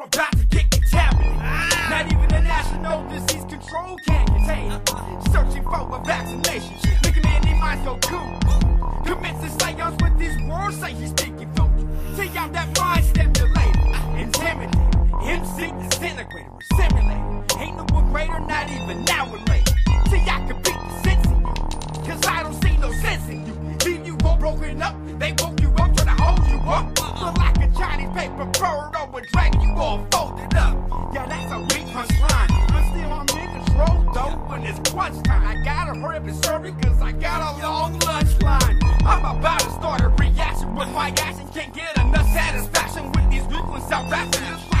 You're about to get contaminated. Not even the National Disease Control can contain it. Searching for a vaccination. Making many minds go cool. Commits a seance with these words, say he's speaking food. Take out that mind stimulator. Intimidated. MC disintegrated. We're simulated. Ain't no one greater, not even now related. See, I can beat the sense in you. Cause I don't see no sense in you. Leave you all broken up. They woke you up, try to hold you up. Feel like a Chinese paper bird over drag you all folded up. Yeah, that's a weak punchline. I'm in control though when it's crunch time. I gotta hurry up and serve it cause I got a long lunch line. I'm about to start a reaction with my action. Can't get enough satisfaction with these weak ones out rapping.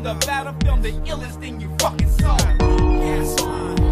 On the battlefield, the illest thing you fucking saw.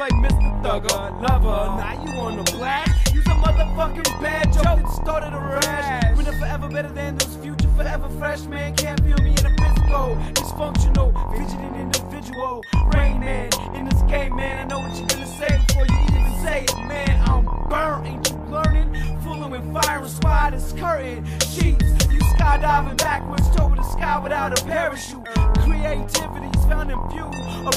Play Mr. Thugger, lover. Now you on the blast. Use a motherfucking bad joke that started a rash. Winner forever better than those future forever fresh man. Can't feel me in a physical. Dysfunctional, fidgeting individual. Rain man in this game, man. I know what you're gonna say Fire and spiders, curtain sheets. You skydiving backwards toward the sky without a parachute. Creativity's found in few,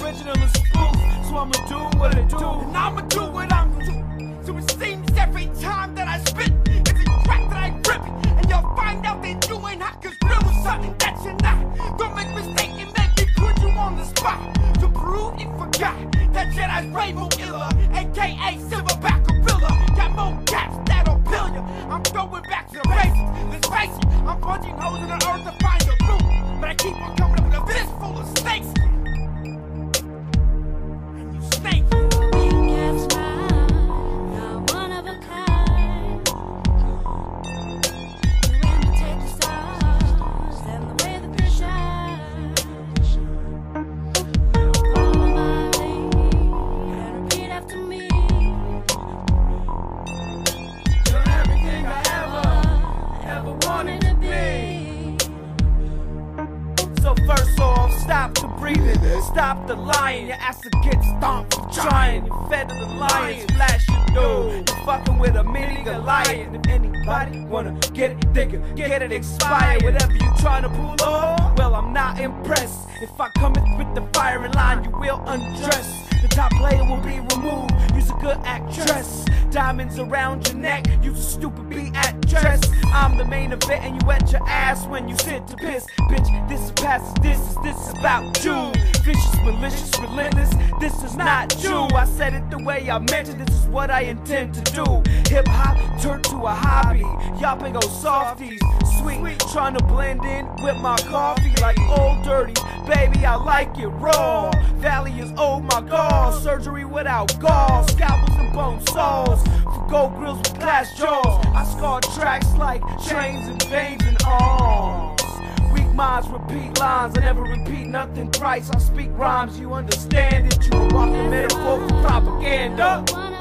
original and spoof. So I'ma do what I do, and I'ma do what I'm gonna do. So it seems every time that I spit, it's a track that I rip, and you'll find out that you ain't hot, cause real is something that you're not. Don't make mistake and make me put you on the spot. To prove you forgot that Jedi's Rainbow Illa, aka Silverback Gorilla. Got more caps ya. I'm throwing back to the basics. Let's face it, I'm punching holes in the earth to find the root. But I keep on coming up with a fist full of snakes. Ever, wanted to be. So first off, stop the breathing, stop the lying. Your ass will get stomped for trying. You fed to the lions, flash your door. You fucking with a mini Goliath. If anybody wanna get it, they get it expired. Whatever you trying to pull off, well I'm not impressed. If I come in with the firing line, you will undress. The top layer will be removed. Use a good actress. Diamonds around your neck. Use a stupid beat at dress. I'm the main event, and you wet your ass when you sit to piss. Bitch, this is past this is this is about you. Vicious, malicious, relentless. This is not you. I said it the way I meant it. This is what I intend to do. Hip hop turned to a hobby. Y'all big old softies. Sweet, trying to blend in with my coffee like old dirty. Baby, I like it raw. Valley is oh my god surgery without gall, scalpels and bone saws, for gold grills with glass jaws. I scar tracks like chains and veins and arms. Weak minds repeat lines, I never repeat nothing thrice. I speak rhymes, you understand it. You are walking metaphor for propaganda.